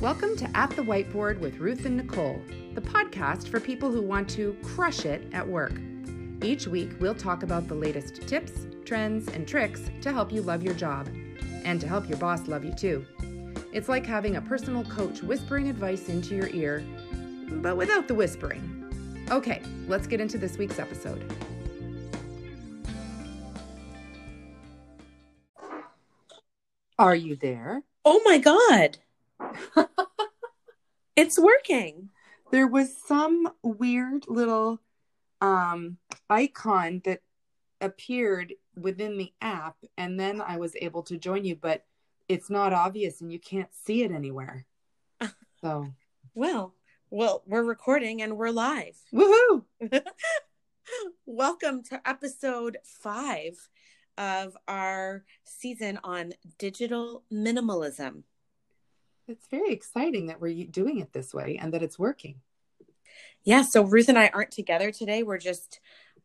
Welcome to At the Whiteboard with Ruth and Nicole, the podcast for people who want to crush it at work. Each week, we'll talk about the latest tips, trends, and tricks to help you love your job and to help your boss love you too. It's like having a personal coach whispering advice into your ear, but without the whispering. Okay, let's get into this week's episode. Are you there? Oh my God. it's working. There was some weird little um, icon that appeared within the app, and then I was able to join you, but it's not obvious and you can't see it anywhere. So, Well, well, we're recording and we're live. woohoo! Welcome to episode five of our season on digital minimalism. It's very exciting that we're doing it this way and that it's working. Yeah, so Ruth and I aren't together today. We're just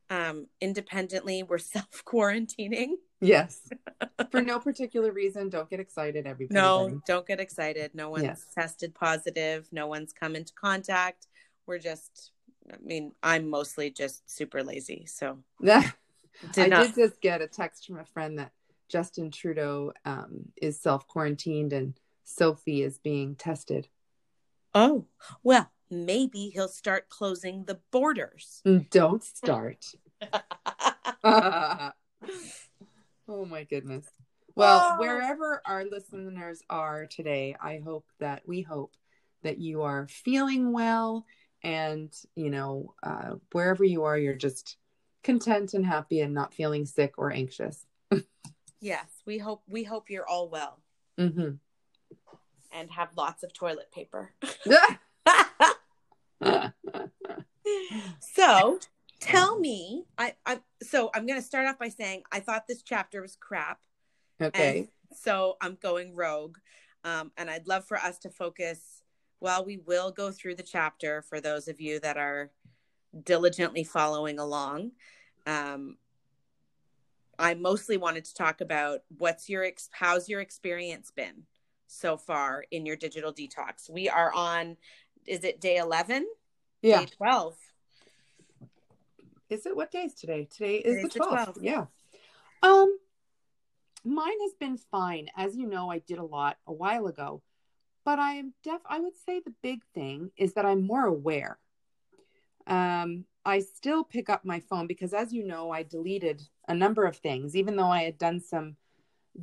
um independently, we're self quarantining. Yes. For no particular reason. Don't get excited, everybody. No, don't get excited. No one's Yes. tested positive. No one's come into contact. We're just, I mean, I'm mostly just super lazy. So I did not. did just get a text from a friend that Justin Trudeau um, is self quarantined and Sophie is being tested. Oh, well, maybe he'll start closing the borders. Don't start. oh my goodness. Well, Oh. wherever our listeners are today, I hope that we hope that you are feeling well and, you know, uh, wherever you are, you're just content and happy and not feeling sick or anxious. yes, we hope we hope you're all well hmm and have lots of toilet paper. so, tell me, I, I so I'm going to start off by saying I thought this chapter was crap. okay. So I'm going rogue. Um, and I'd love for us to focus, well, we will go through the chapter for those of you that are diligently following along. Um, I mostly wanted to talk about what's your ex- how's your experience been so far in your digital detox. We are on, is it day 11? Yeah. Day 12. Is it what day is today? Today is Today's the the 12th. 12th. Yeah. Um mine has been fine. As you know, I did a lot a while ago. But I am def I would say the big thing is that I'm more aware. Um I still pick up my phone because as you know, I deleted a number of things even though I had done some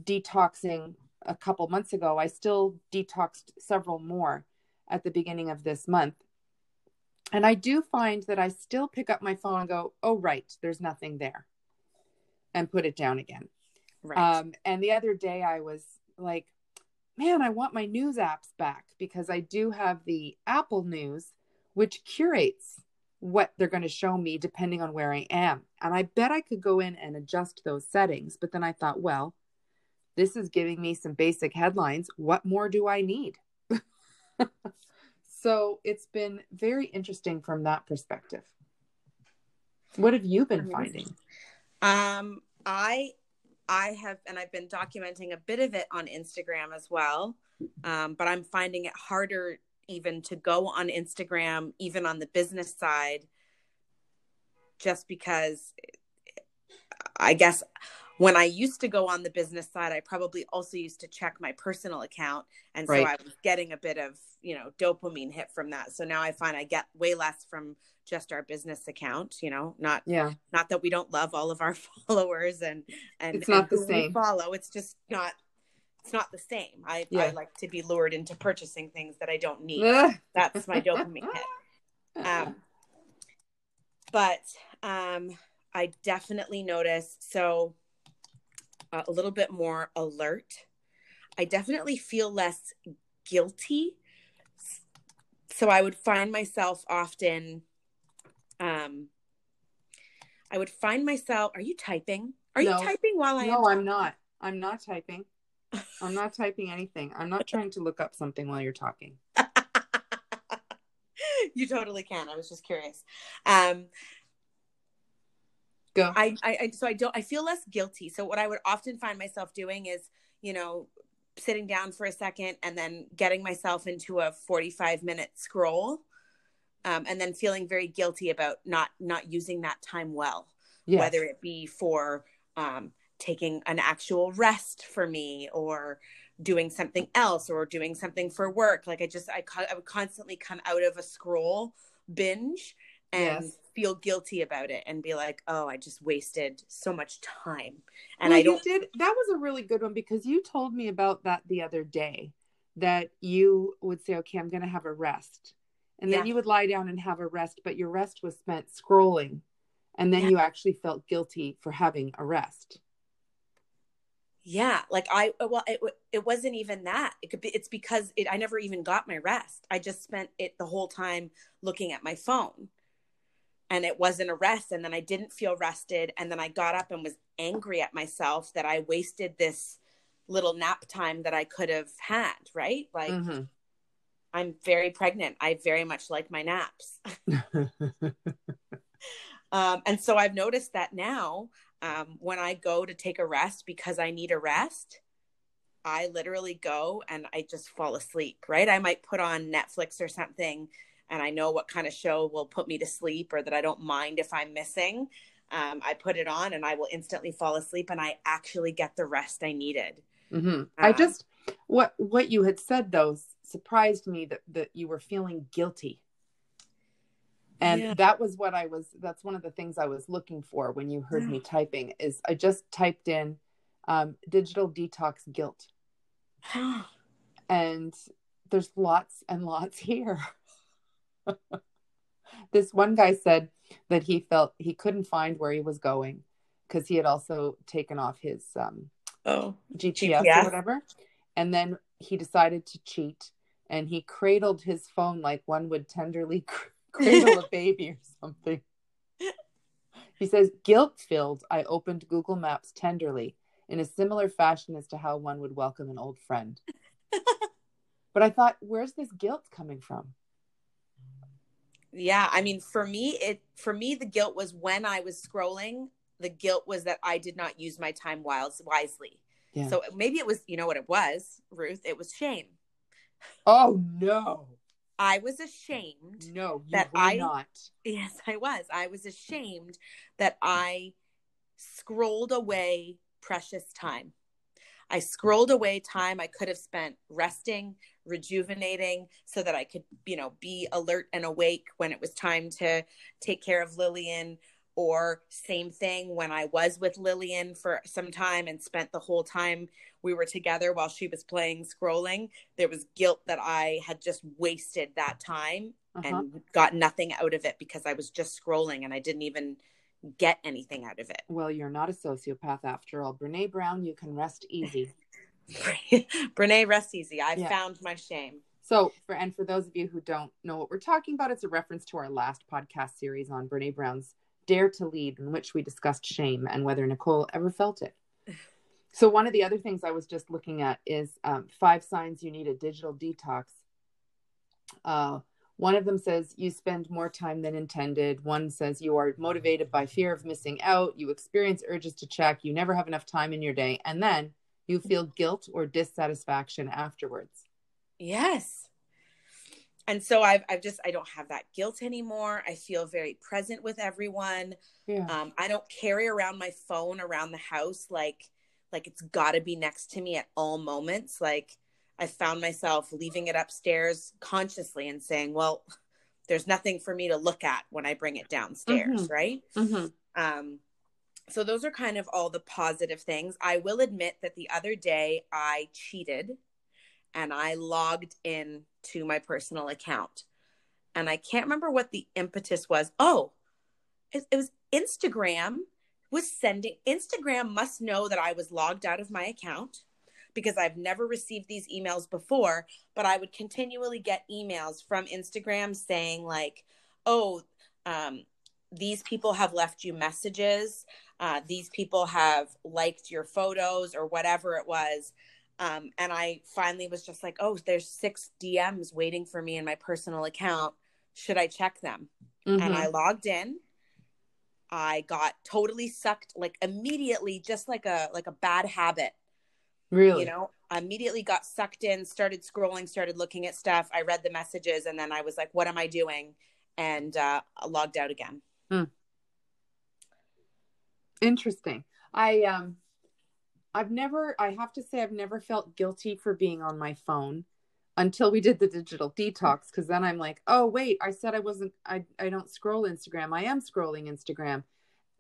detoxing a couple months ago. I still detoxed several more at the beginning of this month. And I do find that I still pick up my phone and go, oh, right, there's nothing there, and put it down again. Right. Um, and the other day I was like, man, I want my news apps back because I do have the Apple News, which curates what they're going to show me depending on where I am. And I bet I could go in and adjust those settings. But then I thought, well, this is giving me some basic headlines. What more do I need? so it's been very interesting from that perspective. What have you been finding? Um, I I have, and I've been documenting a bit of it on Instagram as well. Um, but I'm finding it harder even to go on Instagram, even on the business side, just because I guess when I used to go on the business side, I probably also used to check my personal account. And so Right. I was getting a bit of, you know, dopamine hit from that. So now I find I get way less from just our business account, you know, not Yeah. not that we don't love all of our followers and and It's not and the same. follow it's just not it's not the same I, I like to be lured into purchasing things that i don't need that's my dopamine hit um, but um, i definitely noticed so uh, a little bit more alert i definitely feel less guilty so i would find myself often um i would find myself are you typing are No. you typing while i no, I'm not. I'm not typing. I'm not typing anything. I'm not trying to look up something while you're talking. you totally can i was just curious um Go. I, I, I so I don't I feel less guilty. So what I would often find myself doing is, you know, sitting down for a second and then getting myself into a 45 minute scroll um, and then feeling very guilty about not not using that time well yes. whether it be for um, taking an actual rest for me or doing something else or doing something for work like i just i, I would constantly come out of a scroll binge and yes. Feel guilty about it and be like, oh, I just wasted so much time. And well, I don't. did. That was a really good one because you told me about that the other day that you would say, okay, I'm going to have a rest. And yeah. then you would lie down and have a rest, but your rest was spent scrolling. And then yeah. you actually felt guilty for having a rest. Yeah, like I well, it it wasn't even that. It could be. It's because it. I never even got my rest. I just spent it the whole time looking at my phone and it wasn't a rest and then i didn't feel rested and then i got up and was angry at myself that i wasted this little nap time that i could have had right? Like mm-hmm. i'm very pregnant. I very much like my naps. Um, and so i've noticed that now um, when i go to take a rest because i need a rest i literally go and i just fall asleep right? I might put on netflix or something and I know what kind of show will put me to sleep or that I don't mind if I'm missing. Um, I put it on and I will instantly fall asleep and I actually get the rest I needed. Mm-hmm. Um, I just what what you had said though surprised me that that you were feeling guilty. And yeah. that was what I was that's one of the things I was looking for when you heard yeah. me typing is I just typed in um, digital detox guilt. and there's lots and lots here. this one guy said that he felt he couldn't find where he was going because he had also taken off his um, oh, GPS, GPS or whatever. And then he decided to cheat and he cradled his phone like one would tenderly cradle a baby or something. He says, guilt filled, I opened Google Maps tenderly in a similar fashion as to how one would welcome an old friend. but I thought, where's this guilt coming from? Yeah i mean for me it for me the guilt was when i was scrolling the guilt was that i did not use my time wise, wisely. Yeah. so maybe it was you know what it was ruth? It was shame. Oh no. I was ashamed no that i not. Yes i was. I was ashamed that i scrolled away precious time I scrolled away time I could have spent resting, rejuvenating so that I could, you know, be alert and awake when it was time to take care of Lillian or same thing when I was with Lillian for some time and spent the whole time we were together while she was playing scrolling. There was guilt that I had just wasted that time uh-huh. and got nothing out of it because I was just scrolling and I didn't even get anything out of it. Well, you're not a sociopath after all. Brene Brown, you can rest easy. Brene, rest easy. I yeah. found my shame. So, for and for those of you who don't know what we're talking about, it's a reference to our last podcast series on Brene Brown's Dare to Lead, in which we discussed shame and whether Nicole ever felt it. So, one of the other things I was just looking at is um, five signs you need a digital detox. Uh, one of them says you spend more time than intended. One says you are motivated by fear of missing out. You experience urges to check. You never have enough time in your day. And then you feel guilt or dissatisfaction afterwards. Yes. And so I've, I've just, I don't have that guilt anymore. I feel very present with everyone. Yeah. Um, I don't carry around my phone around the house like, like it's got to be next to me at all moments. Like, I found myself leaving it upstairs consciously and saying, well, there's nothing for me to look at when I bring it downstairs, mm-hmm. right? Mm-hmm. Um, so those are kind of all the positive things. I will admit that the other day I cheated and I logged in to my personal account. And I can't remember what the impetus was. Oh, it, it was Instagram was sending Instagram must know that I was logged out of my account because I've never received these emails before, but I would continually get emails from Instagram saying, like, oh, um, these people have left you messages. Uh, these people have liked your photos or whatever it was. Um, and I finally was just like, oh, there's six DMs waiting for me in my personal account. Should I check them? Mm-hmm. And I logged in. I got totally sucked like immediately, just like a like a bad habit Really? You know, I immediately got sucked in, started scrolling, started looking at stuff. I read the messages and then I was like, what am I doing? And uh, logged out again. Hmm. Interesting. I um I've never I have to say I've never felt guilty for being on my phone until we did the digital detox because then I'm like, "Oh, wait, I said I wasn't I I don't scroll Instagram. I am scrolling Instagram."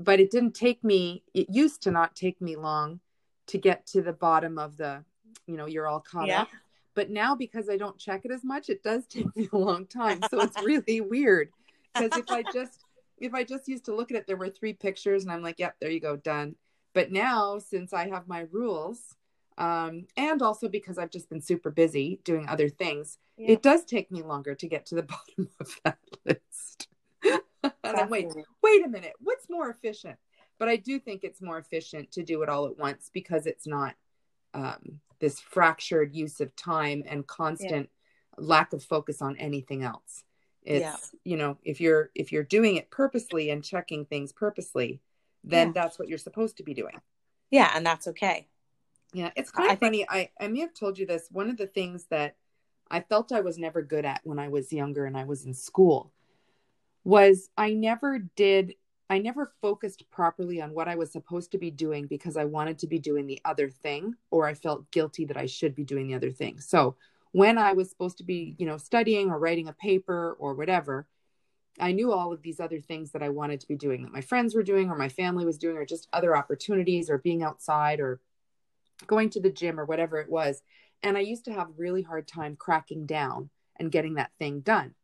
But it didn't take me it used to not take me long to get to the bottom of the, you know, you're all caught Yeah. up. But now because I don't check it as much, it does take me a long time. So it's really weird because if I just if I just used to look at it, there were three pictures, and I'm like, yep, there you go, done. But now, since I have my rules, um, and also because I've just been super busy doing other things, Yeah. it does take me longer to get to the bottom of that list. and I'm wait, wait a minute, what's more efficient? But I do think it's more efficient to do it all at once because it's not um, this fractured use of time and constant lack of focus on anything else. It's Yeah. you know if you're if you're doing it purposely and checking things purposely, then Yeah. that's what you're supposed to be doing. Yeah, and that's okay. Yeah, it's kind I of think- funny. I I may have told you this. One of the things that I felt I was never good at when I was younger and I was in school was I never did I never focused properly on what I was supposed to be doing because I wanted to be doing the other thing or I felt guilty that I should be doing the other thing. So, when I was supposed to be, you know, studying or writing a paper or whatever, I knew all of these other things that I wanted to be doing that my friends were doing or my family was doing or just other opportunities or being outside or going to the gym or whatever it was. And I used to have really hard time cracking down and getting that thing done.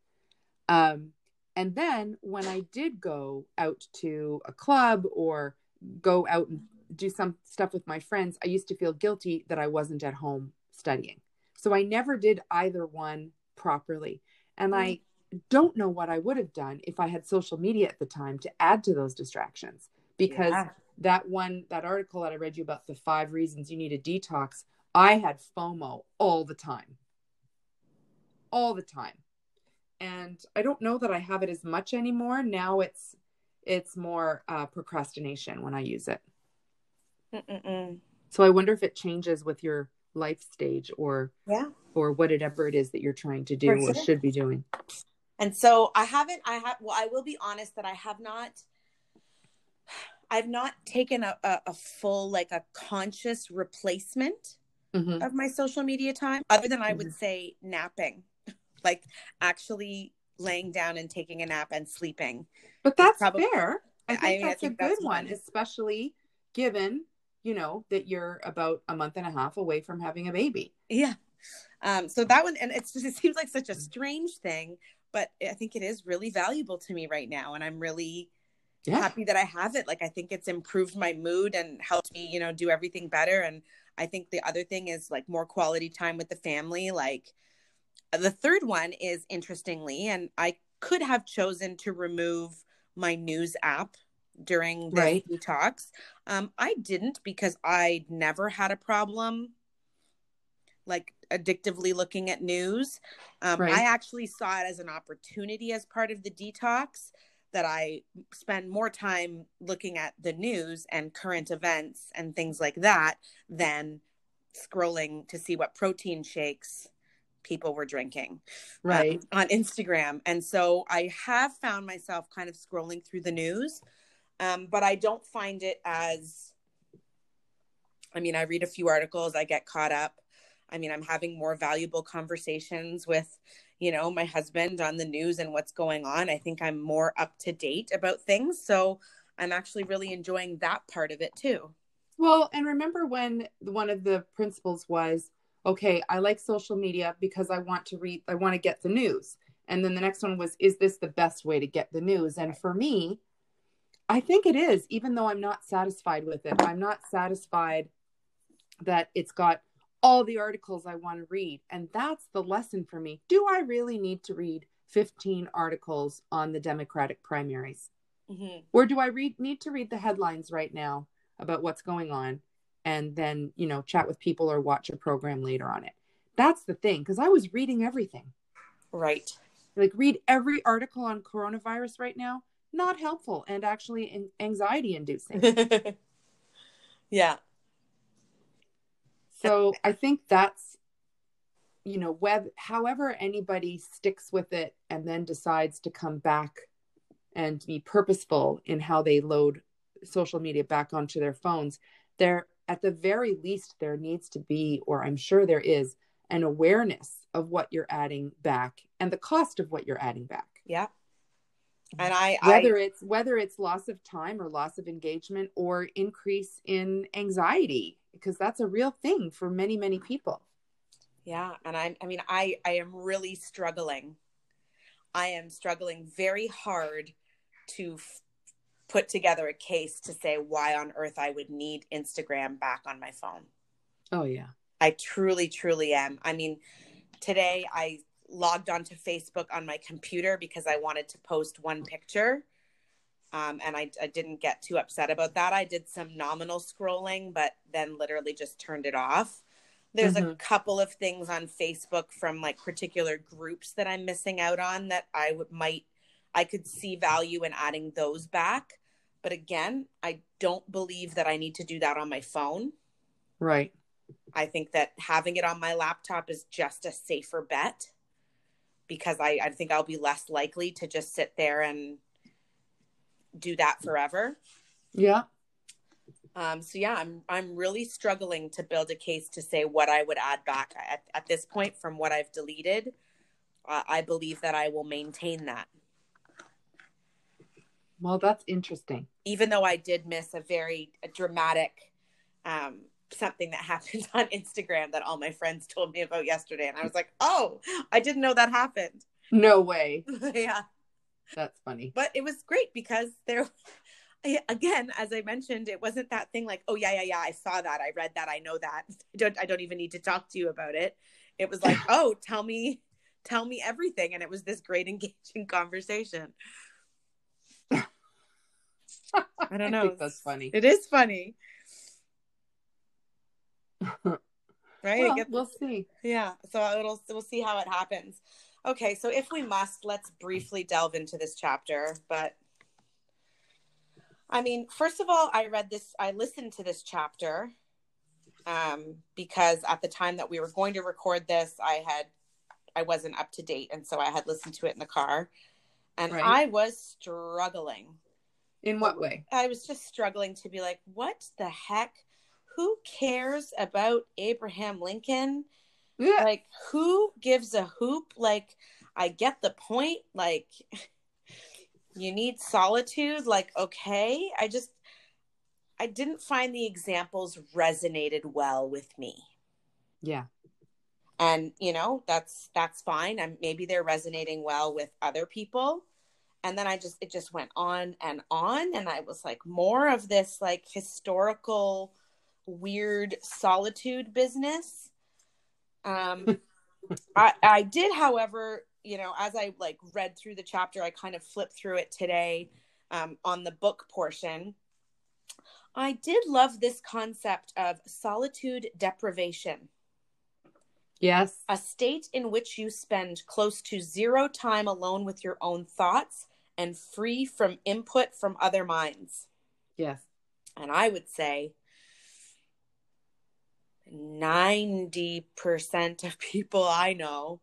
Um, and then when I did go out to a club or go out and do some stuff with my friends, I used to feel guilty that I wasn't at home studying. So I never did either one properly. And mm-hmm. I don't know what I would have done if I had social media at the time to add to those distractions because Yeah. that one that article that I read you about the five reasons you need a detox, I had FOMO all the time. All the time. And I don't know that I have it as much anymore. Now it's it's more uh, procrastination when I use it. Mm-mm-mm. So I wonder if it changes with your life stage or Yeah. or whatever it is that you're trying to do or should be doing. And so I haven't, I have, well, I will be honest that I have not, I've not taken a, a, a full, like a conscious replacement Mhm. of my social media time, other than I would Mhm. say napping, like actually laying down and taking a nap and sleeping. But that's probably- fair. I I think I that's think a good that's one, one. especially given, you know, that you're about a month and a half away from having a baby. Yeah. Um, so that one, and it's just, it seems like such a strange thing, but I think it is really valuable to me right now. And I'm really Yeah. happy that I have it. Like, I think it's improved my mood and helped me, you know, do everything better. And I think the other thing is like more quality time with the family. Like, the third one is interestingly, and I could have chosen to remove my news app during the Right. detox. Um, I didn't because I never had a problem like addictively looking at news. Um, Right. I actually saw it as an opportunity as part of the detox that I spend more time looking at the news and current events and things like that than scrolling to see what protein shakes people were drinking um, Right. on Instagram. And so I have found myself kind of scrolling through the news, um, but I don't find it as, I mean, I read a few articles, I get caught up. I mean, I'm having more valuable conversations with, you know, my husband on the news and what's going on. I think I'm more up to date about things. So I'm actually really enjoying that part of it too. Well, and remember when one of the principles was, okay, I like social media because I want to read, I want to get the news. And then the next one was, is this the best way to get the news? And for me, I think it is, even though I'm not satisfied with it. I'm not satisfied that it's got all the articles I want to read. And that's the lesson for me. Do I really need to read 15 articles on the Democratic primaries? Mhm. or do i read need to read the headlines right now about what's going on and then you know chat with people or watch a program later on it that's the thing because i was reading everything Right. like read every article on coronavirus right now not helpful and actually an- anxiety inducing yeah. So I think that's, you know, web, however anybody sticks with it and then decides to come back and be purposeful in how they load social media back onto their phones, there, at the very least, there needs to be, or I'm sure there is, an awareness of what you're adding back and the cost of what you're adding back. Yeah. Mm-hmm. And I whether I, it's whether it's loss of time or loss of engagement or increase in anxiety because that's a real thing for many many people. Yeah, and I I mean I I am really struggling. I am struggling very hard to f- put together a case to say why on earth I would need Instagram back on my phone. Oh yeah. I truly truly am. I mean, today I logged onto Facebook on my computer because I wanted to post one picture. Um, and I, I didn't get too upset about that. I did some nominal scrolling, but then literally just turned it off. There's mm-hmm. a couple of things on Facebook from like particular groups that I'm missing out on that I would might I could see value in adding those back. But again, I don't believe that I need to do that on my phone. Right. I think that having it on my laptop is just a safer bet because I, I think I'll be less likely to just sit there and do that forever. Yeah. Um, so yeah, I'm I'm really struggling to build a case to say what I would add back at, at this point from what I've deleted. Uh, I believe that I will maintain that. Well, that's interesting. Even though I did miss a very a dramatic um, something that happened on Instagram that all my friends told me about yesterday. And I was like, oh, I didn't know that happened. No way. yeah. That's funny. But it was great because there, again, as I mentioned, it wasn't that thing like, oh, yeah, yeah, yeah, I saw that. I read that. I know that. I don't, I don't even need to talk to you about it. It was like, oh, tell me, tell me everything. And it was this great engaging conversation. I don't know. I that's funny. It is funny. right? Well, we'll see. Yeah. So it'll we'll see how it happens. Okay, so if we must, let's briefly delve into this chapter. But I mean, first of all, I read this, I listened to this chapter um, because at the time that we were going to record this, I had, I wasn't up to date. And so I had listened to it in the car and right. I was struggling. In what way? I was just struggling to be like, what the heck who cares about Abraham Lincoln? Yeah. Like, who gives a hoop? Like, I get the point. Like, you need solitude. Like, okay. I just, I didn't find the examples resonated well with me. Yeah. And, you know, that's, that's fine. And maybe they're resonating well with other people. And then I just, it just went on and on. And I was like, more of this like historical, weird solitude business. Um, I, I did, however, you know, as I like read through the chapter, I kind of flipped through it today um, on the book portion. I did love this concept of solitude deprivation. Yes. A state in which you spend close to zero time alone with your own thoughts and free from input from other minds. Yes. And I would say 90% of people I know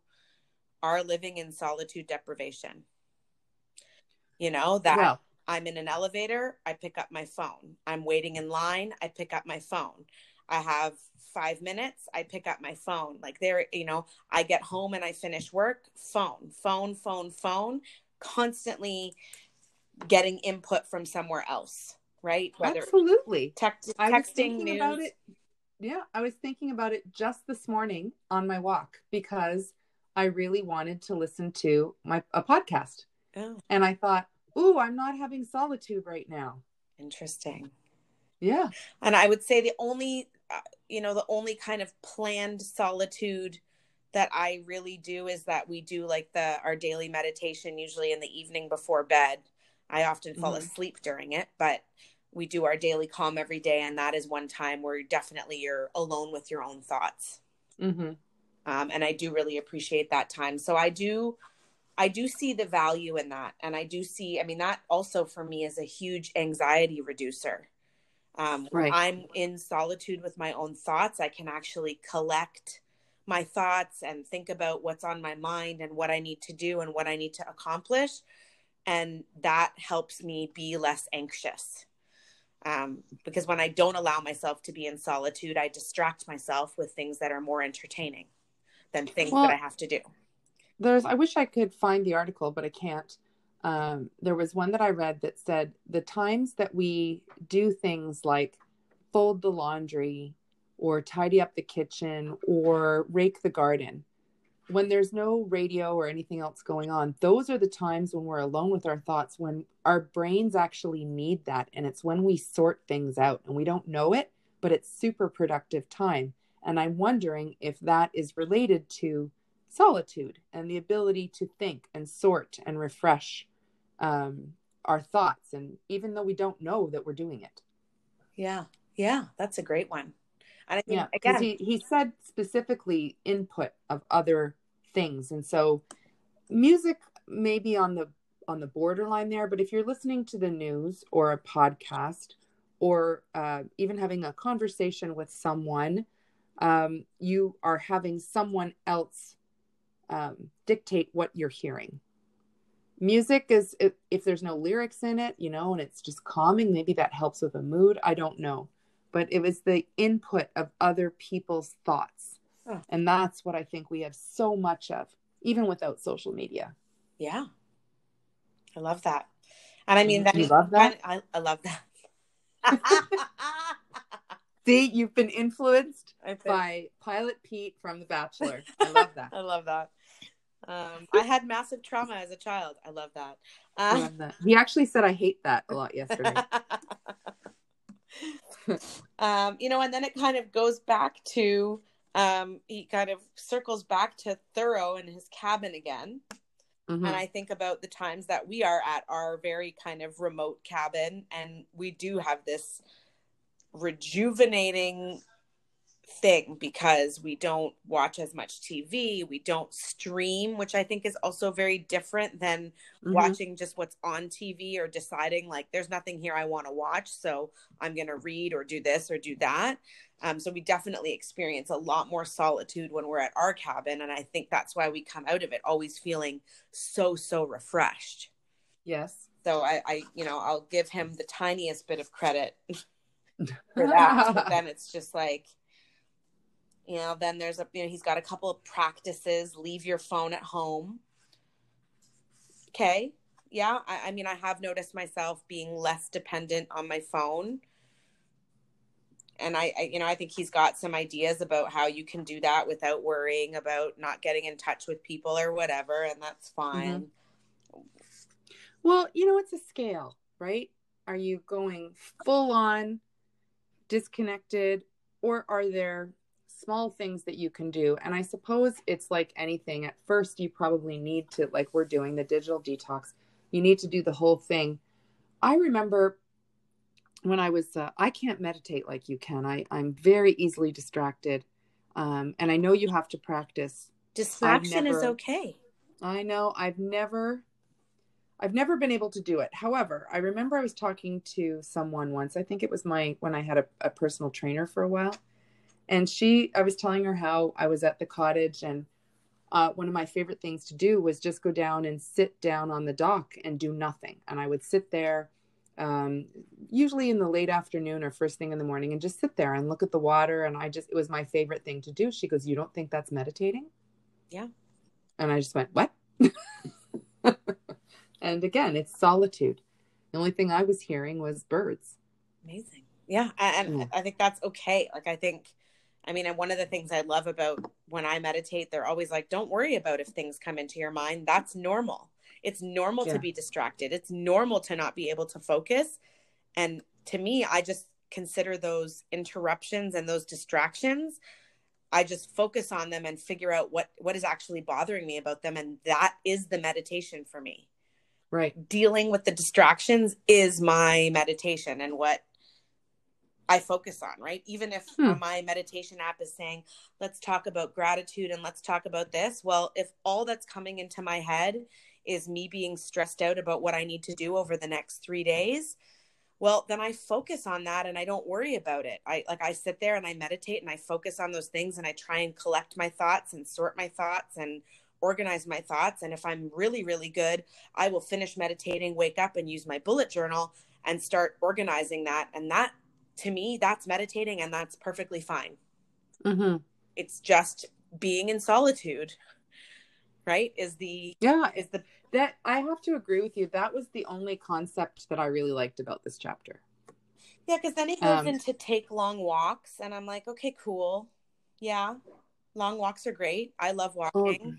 are living in solitude deprivation. You know, that I'm in an elevator, I pick up my phone. I'm waiting in line, I pick up my phone. I have five minutes, I pick up my phone. Like there, you know, I get home and I finish work, phone, phone, phone, phone, constantly getting input from somewhere else, right? Whether Absolutely. Text, texting news. about it yeah, I was thinking about it just this morning on my walk because I really wanted to listen to my a podcast. Oh. And I thought, "Ooh, I'm not having solitude right now." Interesting. Yeah. And I would say the only you know, the only kind of planned solitude that I really do is that we do like the our daily meditation usually in the evening before bed. I often fall mm-hmm. asleep during it, but we do our daily calm every day and that is one time where definitely you're alone with your own thoughts mm-hmm. um, and i do really appreciate that time so i do i do see the value in that and i do see i mean that also for me is a huge anxiety reducer Um, right. I'm in solitude with my own thoughts. I can actually collect my thoughts and think about what's on my mind and what I need to do and what I need to accomplish. And that helps me be less anxious. Um, because when I don't allow myself to be in solitude, I distract myself with things that are more entertaining than things well, that I have to do. There's, I wish I could find the article, but I can't. Um, there was one that I read that said the times that we do things like fold the laundry or tidy up the kitchen or rake the garden, when there's no radio or anything else going on, those are the times when we're alone with our thoughts, when our brains actually need that. And it's when we sort things out and we don't know it, but it's super productive time. And I'm wondering if that is related to solitude and the ability to think and sort and refresh um, our thoughts, and even though we don't know that we're doing it. Yeah, yeah, that's a great one. And I think, yeah, because he, he said specifically input of other things, and so music may be on the on the borderline there. But if you're listening to the news or a podcast, or uh, even having a conversation with someone, um, you are having someone else um, dictate what you're hearing music is if, if there's no lyrics in it you know and it's just calming maybe that helps with a mood i don't know. But it was the input of other people's thoughts. Oh. and that's what i think we have so much of even without social media. Yeah. I love that. And i mean that you love that? I, I love that. See you've been influenced by pilot pete from the bachelor. I love that. I love that um, I had massive trauma as a child. I love that. Uh, love that. He actually said I hate that a lot yesterday. um, you know, and then it kind of goes back to um, he kind of circles back to Thoreau and his cabin again. Mm-hmm. And I think about the times that we are at our very kind of remote cabin, and we do have this rejuvenating thing because we don't watch as much TV, we don't stream, which I think is also very different than mm-hmm. watching just what's on TV or deciding like there's nothing here I want to watch, so I'm going to read or do this or do that. Um, so we definitely experience a lot more solitude when we're at our cabin, and I think that's why we come out of it always feeling so so refreshed. Yes. So I, I you know, I'll give him the tiniest bit of credit for that, but then it's just like you know then there's a you know he's got a couple of practices leave your phone at home. Okay. Yeah I, I, mean i have noticed myself being less dependent on my phone. And I, I you know i think he's got some ideas about how you can do that without worrying about not getting in touch with people or whatever and that's fine. Mm-hmm. well you know it's a scale right? Are you going full on disconnected or are there small things that you can do. And I suppose it's like anything. At first, you probably need to, like we're doing the digital detox, you need to do the whole thing. I remember when I was, uh, I can't meditate like you can. I, I'm very easily distracted. Um, and I know you have to practice. Distraction never, is okay. I know. I've never, I've never been able to do it. However, I remember I was talking to someone once. I think it was my, when I had a, a personal trainer for a while and she i was telling her how i was at the cottage and uh, one of my favorite things to do was just go down and sit down on the dock and do nothing. And i would sit there um, usually in the late afternoon or first thing in the morning and just sit there and look at the water. And i just it was my favorite thing to do. She goes you don't think that's meditating? Yeah. And i just went what? And again it's solitude. The only thing i was hearing was birds. Amazing. Yeah and i think that's okay. Like i think I mean, and one of the things I love about when I meditate, they're always like, don't worry about if things come into your mind. That's normal. It's normal yeah. to be distracted. It's normal to not be able to focus. And to me, I just consider those interruptions and those distractions. I just focus on them and figure out what what is actually bothering me about them and that is the meditation for me. Right. Dealing with the distractions is my meditation and what I focus on, right? Even if hmm. uh, my meditation app is saying, let's talk about gratitude and let's talk about this. Well, if all that's coming into my head is me being stressed out about what I need to do over the next three days, well then i focus on that and i don't worry about it i like i sit there and i meditate and i focus on those things and i try and collect my thoughts and sort my thoughts and organize my thoughts and if i'm really really good i will finish meditating wake up and use my bullet journal and start organizing that and that to me that's meditating and that's perfectly fine. Mm-hmm. it's just being in solitude right is the yeah. is the that i have to agree with you. That was the only concept that i really liked about this chapter. Yeah because then it goes Um, into take long walks and i'm like okay cool. Yeah long walks are great. I love walking.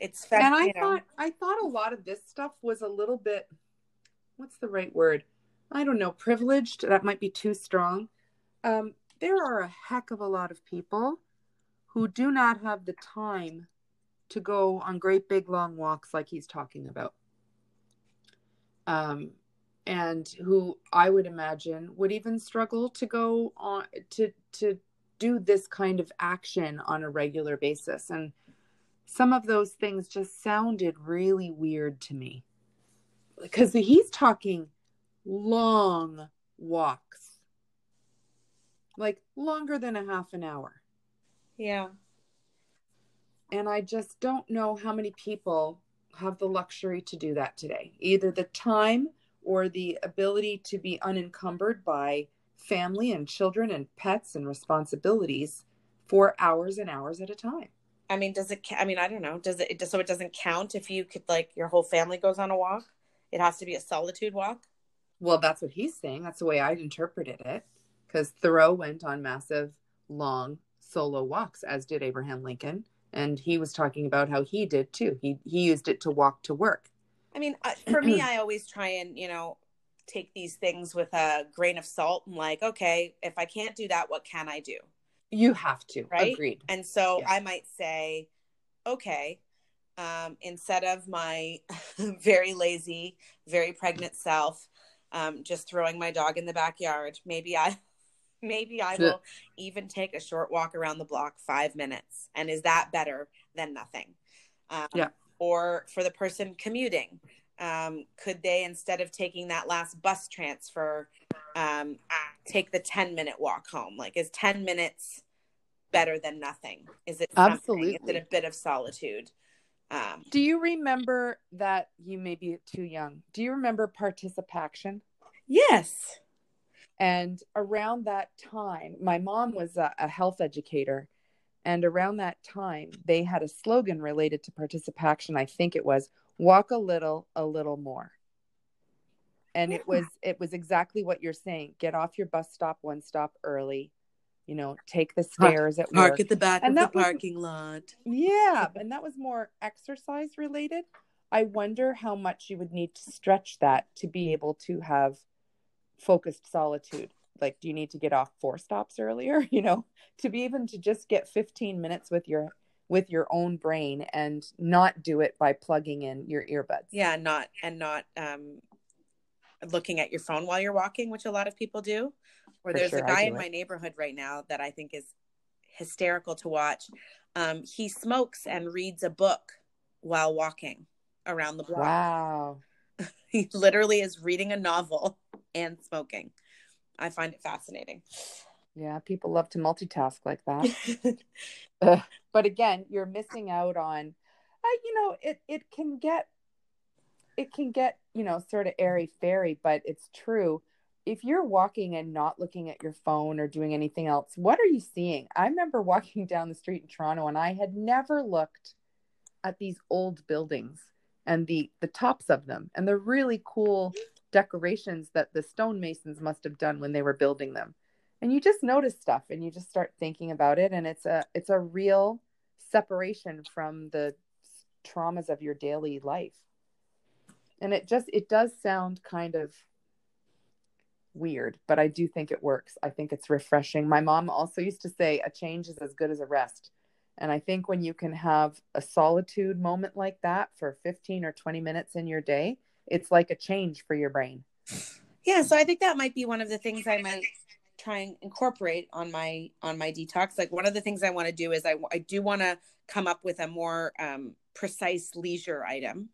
it's fun and i you know. thought i thought a lot of this stuff was a little bit what's the right word i don't know privileged that might be too strong. Um, there are a heck of a lot of people who do not have the time to go on great big long walks like he's talking about. Um, and who i would imagine would even struggle to go on to to do this kind of action on a regular basis. And some of those things just sounded really weird to me. Because he's talking long walks. Like longer than a half an hour. Yeah. And i just don't know how many people have the luxury to do that today. Either the time or the ability to be unencumbered by family and children and pets and responsibilities for hours and hours at a time. I mean does it ca- i mean i don't know. Does it so it doesn't count if you could like your whole family goes on a walk? It has to be a solitude walk Well, that's what he's saying. That's the way I'd interpreted it. Because Thoreau went on massive, long solo walks, as did Abraham Lincoln. And he was talking about how he did too. He he used it to walk to work. I mean, uh, for me, I always try and, you know, take these things with a grain of salt and like, okay, if I can't do that, what can I do? You have to. Right? Agreed. And so. I might say, okay, um, instead of my very lazy, very pregnant self, um, just throwing my dog in the backyard, maybe I, maybe I will even take a short walk around the block, five minutes. And is that better than nothing? Um, Yeah. Or for the person commuting, um, could they instead of taking that last bus transfer, um, take the ten minute walk home? Like, is ten minutes better than nothing? Is it something? Is Absolutely. it a bit of solitude? Um, Do you remember that you may be too young? Do you remember ParticipACTION? yes. And around that time, my mom was a, a health educator. And around that time, they had a slogan related to ParticipACTION. I think it was walk a little, a little more. And it was it was exactly what you're saying. Get off your bus stop one stop early. You know, take the stairs at work. Park at the back And that was- lot. Yeah, and that was more exercise related. I wonder how much you would need to stretch that to be able to have focused solitude. Like, do you need to get off four stops earlier? You know, to be even to just get 15 minutes with your with your own brain and not do it by plugging in your earbuds. Yeah, not and not um, looking at your phone while you're walking, which a lot of people do. Or there's sure, a guy in it. my neighborhood right now that I think is hysterical to watch. Um, he smokes and reads a book while walking around the block. Wow. He literally is reading a novel and smoking. I find it fascinating. Yeah, people love to multitask like that. But again you're missing out on uh, you know it it can get it can get you know sort of airy fairy but it's true if you're walking and not looking at your phone or doing anything else what are you seeing? I remember walking down the street in toronto and i had never looked at these old buildings and the the tops of them and the really cool decorations that the stonemasons must have done when they were building them. And you just notice stuff and you just start thinking about it. And it's a it's a real separation from the traumas of your daily life. And it just it does sound kind of weird but i do think it works. I think it's refreshing. My mom also used to say a change is as good as a rest. And i think when you can have a solitude moment like that for 15 or 20 minutes in your day it's like a change for your brain. Yeah so i think that might be one of the things i might try and incorporate on my on my detox. Like one of the things i want to do is i, I do want to come up with a more um, precise leisure item.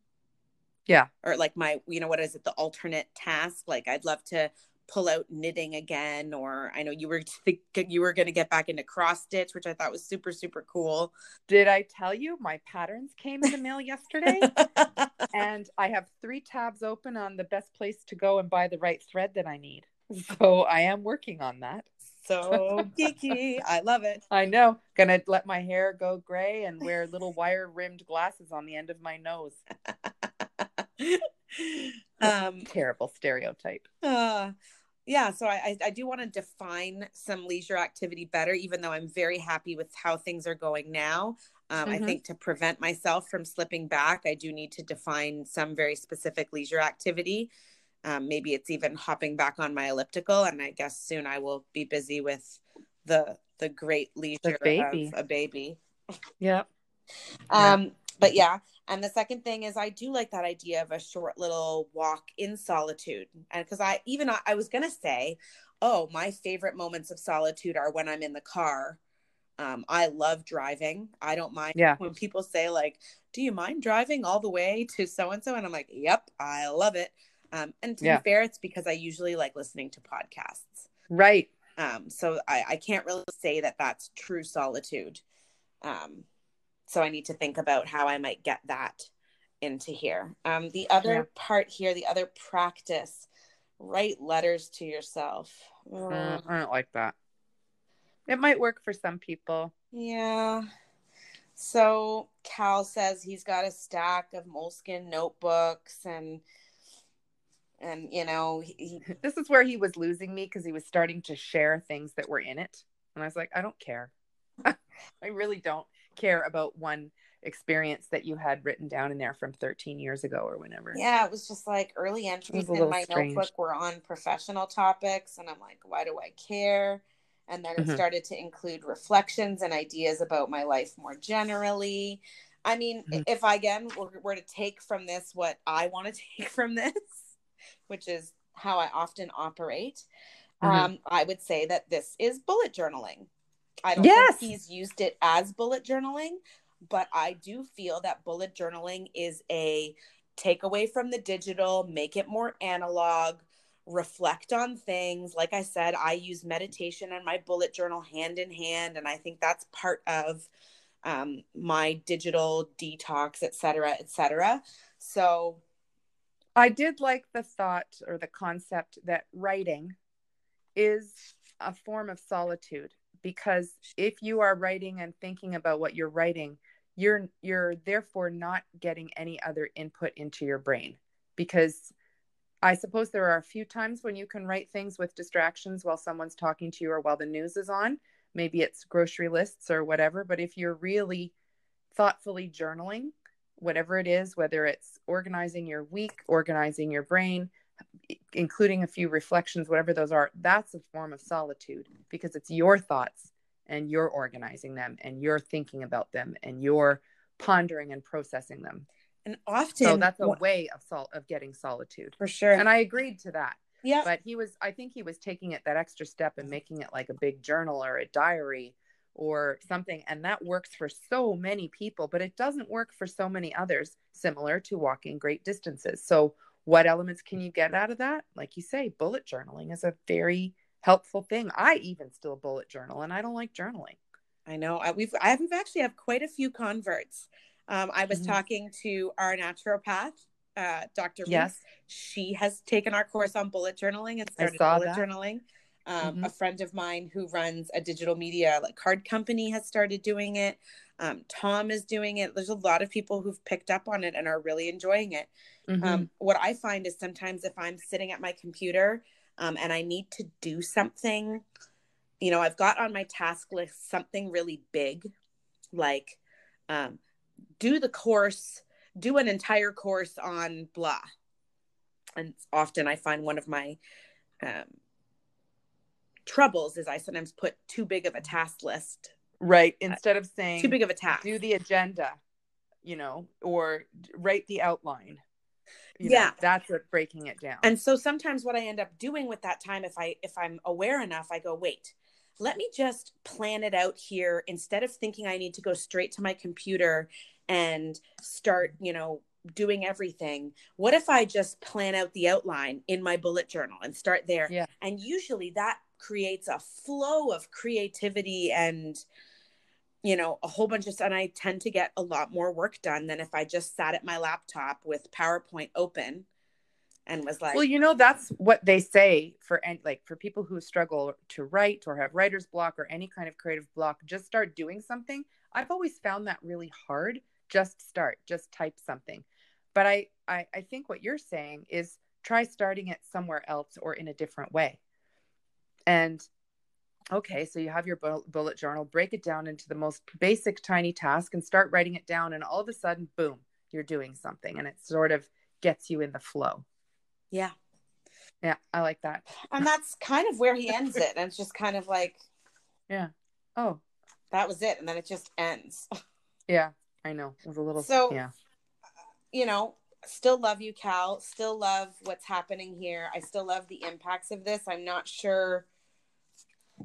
Yeah. or like my you know what is it? The alternate task. Like i'd love to pull out knitting again or i know you were thinking you were going to get back into cross stitch which i thought was super super cool. Did i tell you my patterns came in the mail yesterday? And i have three tabs open on the best place to go and buy the right thread that i need. So i am working on that. So oh, geeky i love it. I know. Gonna let my hair go gray and wear little wire rimmed glasses on the end of my nose um terrible stereotype. uh yeah so i i do want to define some leisure activity better even though i'm very happy with how things are going now. Um, mm-hmm. i think to prevent myself from slipping back i do need to define some very specific leisure activity. Um, maybe it's even hopping back on my elliptical and i guess soon i will be busy with the the great leisure baby. of a baby. Yep. Um but yeah and the second thing is i do like that idea of a short little walk in solitude. And because i even I, I was gonna say oh my favorite moments of solitude are when i'm in the car. Um, i love driving. I don't mind yeah. when people say like do you mind driving all the way to so and so and i'm like yep i love it. Um, and to yeah. be fair it's because i usually like listening to podcasts. Right. Um, so I, I can't really say that that's true solitude. Um, so I need to think about how I might get that into here. Um, the other yeah. part here, the other practice, write letters to yourself. Mm, I don't like that. It might work for some people. Yeah. So Cal says he's got a stack of Moleskine notebooks and and you know he... this is where he was losing me because he was starting to share things that were in it and i was like i don't care i really don't care about one experience that you had written down in there from 13 years ago or whenever. Yeah, it was just like early entries in my strange. notebook were on professional topics. And I'm like, why do I care? And then it mm-hmm. started to include reflections and ideas about my life more generally. I mean, mm-hmm. if I again were, were to take from this what I want to take from this, which is how I often operate, mm-hmm. um, I would say that this is bullet journaling. I don't yes. think he's used it as bullet journaling, but I do feel that bullet journaling is a take away from the digital, make it more analog, reflect on things. Like I said, I use meditation and my bullet journal hand in hand, and I think that's part of um, my digital detox, et cetera, et cetera. So I did like the thought or the concept that writing is a form of solitude because if you are writing and thinking about what you're writing you're you're therefore not getting any other input into your brain. Because i suppose there are a few times when you can write things with distractions while someone's talking to you or while the news is on. Maybe it's grocery lists or whatever but if you're really thoughtfully journaling whatever it is whether it's organizing your week organizing your brain including a few reflections, whatever those are, that's a form of solitude because it's your thoughts and you're organizing them and you're thinking about them and you're pondering and processing them. And often, so that's a way of sol- of getting solitude for sure. And I agreed to that. Yeah, but he was, I think he was taking it that extra step and making it like a big journal or a diary or something, and that works for so many people, but it doesn't work for so many others. Similar to walking great distances. So what elements can you get out of that? Like you say, bullet journaling is a very helpful thing. I even still bullet journal and I don't like journaling. I know. I, we've I we've actually have quite a few converts. Um, I was mm-hmm. talking to our naturopath, uh, Dr. Yes. She has taken our course on bullet journaling and started bullet that. journaling. Um, mm-hmm. A friend of mine who runs a digital media like card company has started doing it. Um, Tom is doing it. There's a lot of people who've picked up on it and are really enjoying it. Mm-hmm. Um, what I find is sometimes if I'm sitting at my computer um, and I need to do something, you know, I've got on my task list something really big, like um, do the course, do an entire course on blah. And often I find one of my um, troubles is I sometimes put too big of a task list. Right. Uh, instead of saying too big of a task, do the agenda, you know, or write the outline. You yeah. Know, that's what breaking it down. And so sometimes what I end up doing with that time, if I if I'm aware enough, I go, wait, let me just plan it out here instead of thinking I need to go straight to my computer and start, you know, doing everything. What if I just plan out the outline in my bullet journal and start there? Yeah. And usually that creates a flow of creativity and you know a whole bunch of stuff and i tend to get a lot more work done than if i just sat at my laptop with powerpoint open and was like well you know that's what they say for and like for people who struggle to write or have writer's block or any kind of creative block just start doing something. I've always found that really hard. Just start just type something. But I, I i think what you're saying is try starting it somewhere else or in a different way. And okay so you have your bullet journal break it down into the most basic tiny task and start writing it down and all of a sudden boom you're doing something and it sort of gets you in the flow. Yeah. Yeah i like that. And that's kind of where he ends it and it's just kind of like yeah. Oh. that was it and then it just ends. Yeah i know. It was a little so yeah. you know still love you cal. Still love what's happening here. I still love the impacts of this. I'm not sure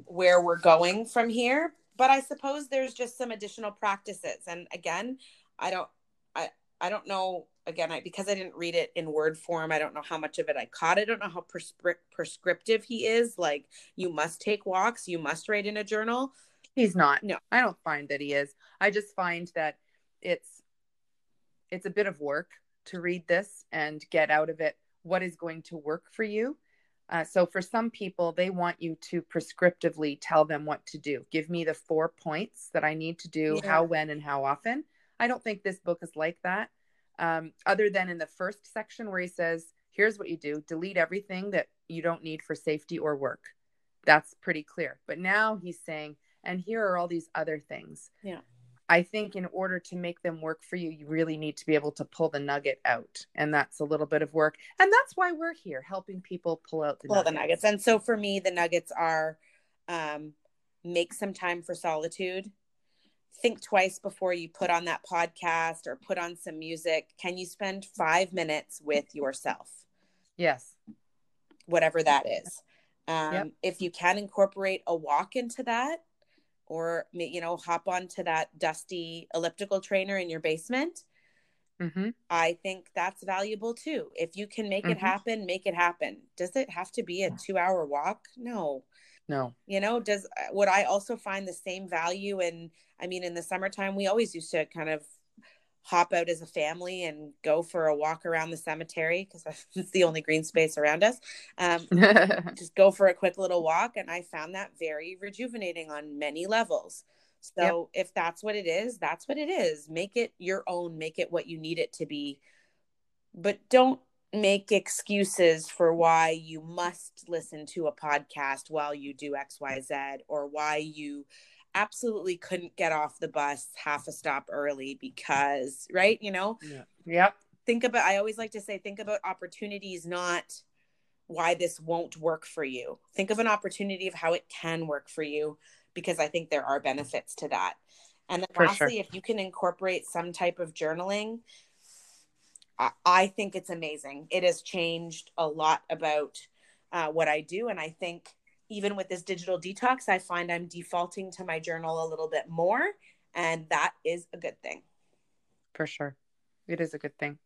where we're going from here but i suppose there's just some additional practices. And again i don't i i don't know again I, because i didn't read it in word form i don't know how much of it i caught. I don't know how prescri- prescriptive he is. Like you must take walks you must write in a journal. He's not. No. I don't find that he is. I just find that it's it's a bit of work to read this and get out of it. What is going to work for you uh, so for some people, they want you to prescriptively tell them what to do. Give me the four points that I need to do, yeah. how, when, and how often. I don't think this book is like that. Um, other than in the first section where he says, here's what you do delete everything that you don't need for safety or work. That's pretty clear. But now he's saying, and here are all these other things. Yeah. I think in order to make them work for you, you really need to be able to pull the nugget out. And that's a little bit of work. And that's why we're here, helping people pull out the, pull nuggets. the nuggets. And so for me, the nuggets are um, make some time for solitude. Think twice before you put on that podcast or put on some music. Can you spend five minutes with yourself? Yes. Whatever that is. Um, yep. If you can incorporate a walk into that, or you know hop onto that dusty elliptical trainer in your basement mm-hmm. i think that's valuable too. If you can make mm-hmm. it happen make it happen. Does it have to be a two hour walk? No. No. You know does would i also find the same value in i mean in the summertime we always used to kind of hop out as a family and go for a walk around the cemetery because it's the only green space around us. Um, just go for a quick little walk. And I found that very rejuvenating on many levels. So yep. if that's what it is, that's what it is. Make it your own, make it what you need it to be. But don't make excuses for why you must listen to a podcast while you do XYZ or why you absolutely couldn't get off the bus half a stop early because, right? You know? Yeah. Yep. Think about, I always like to say, think about opportunities, not why this won't work for you. Think of an opportunity of how it can work for you because I think there are benefits to that. And then for lastly, sure. if you can incorporate some type of journaling, I, I think it's amazing. It has changed a lot about uh, what I do. And I think even with this digital detox, I find I'm defaulting to my journal a little bit more. And that is a good thing. For sure. It is a good thing.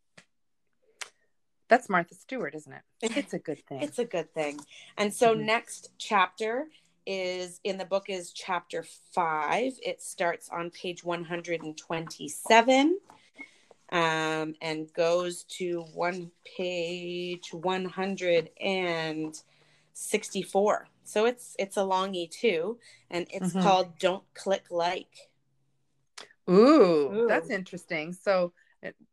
That's Martha Stewart, isn't it? It's a good thing. it's a good thing. And so, mm-hmm. next chapter is in the book is chapter five. It starts on page 127 um, and goes to one page 164. So it's it's a longie too, and it's mm-hmm. called "Don't Click Like." Ooh, Ooh. that's interesting. So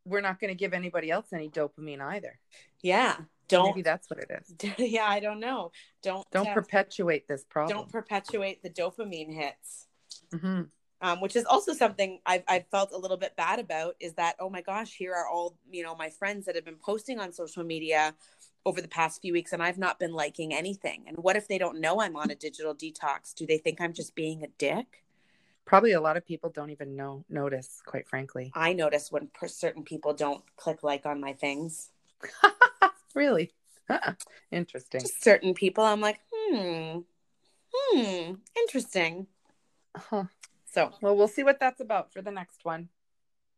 we're not going to give anybody else any dopamine either. Yeah, don't. Maybe that's what it is. yeah, I don't know. Don't don't uh, perpetuate this problem. Don't perpetuate the dopamine hits. Mm-hmm. Um, which is also something I've, I've felt a little bit bad about is that oh my gosh here are all you know my friends that have been posting on social media over the past few weeks and I've not been liking anything. And what if they don't know I'm on a digital detox? Do they think I'm just being a dick? Probably a lot of people don't even know notice, quite frankly. I notice when certain people don't click like on my things. really? Interesting. Just certain people, I'm like, hmm, hmm, interesting. Huh. So, well, we'll see what that's about for the next one.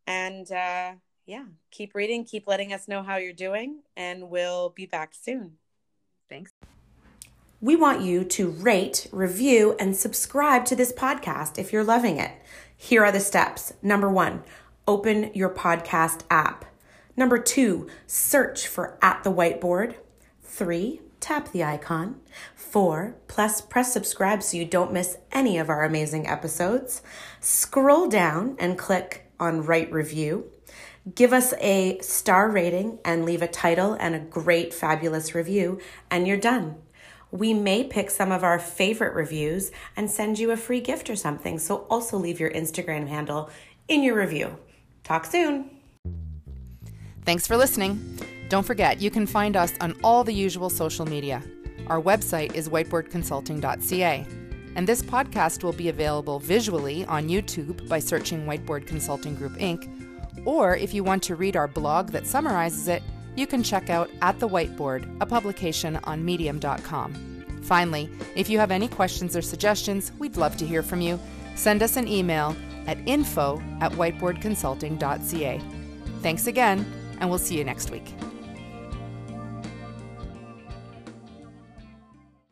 And uh, yeah, keep reading, keep letting us know how you're doing, and we'll be back soon. Thanks. We want you to rate, review, and subscribe to this podcast if you're loving it. Here are the steps. Number one, open your podcast app. Number two, search for At the Whiteboard. Three, tap the icon. Four, plus press subscribe so you don't miss any of our amazing episodes. Scroll down and click on Write Review. Give us a star rating and leave a title and a great, fabulous review, and you're done. We may pick some of our favorite reviews and send you a free gift or something. So also leave your Instagram handle in your review. Talk soon. Thanks for listening. Don't forget, you can find us on all the usual social media. Our website is whiteboardconsulting.ca. And this podcast will be available visually on YouTube by searching Whiteboard Consulting Group Inc. Or if you want to read our blog that summarizes it, you can check out At the Whiteboard, a publication on medium.com. Finally, if you have any questions or suggestions, we'd love to hear from you. Send us an email at info at whiteboardconsulting.ca. Thanks again, and we'll see you next week.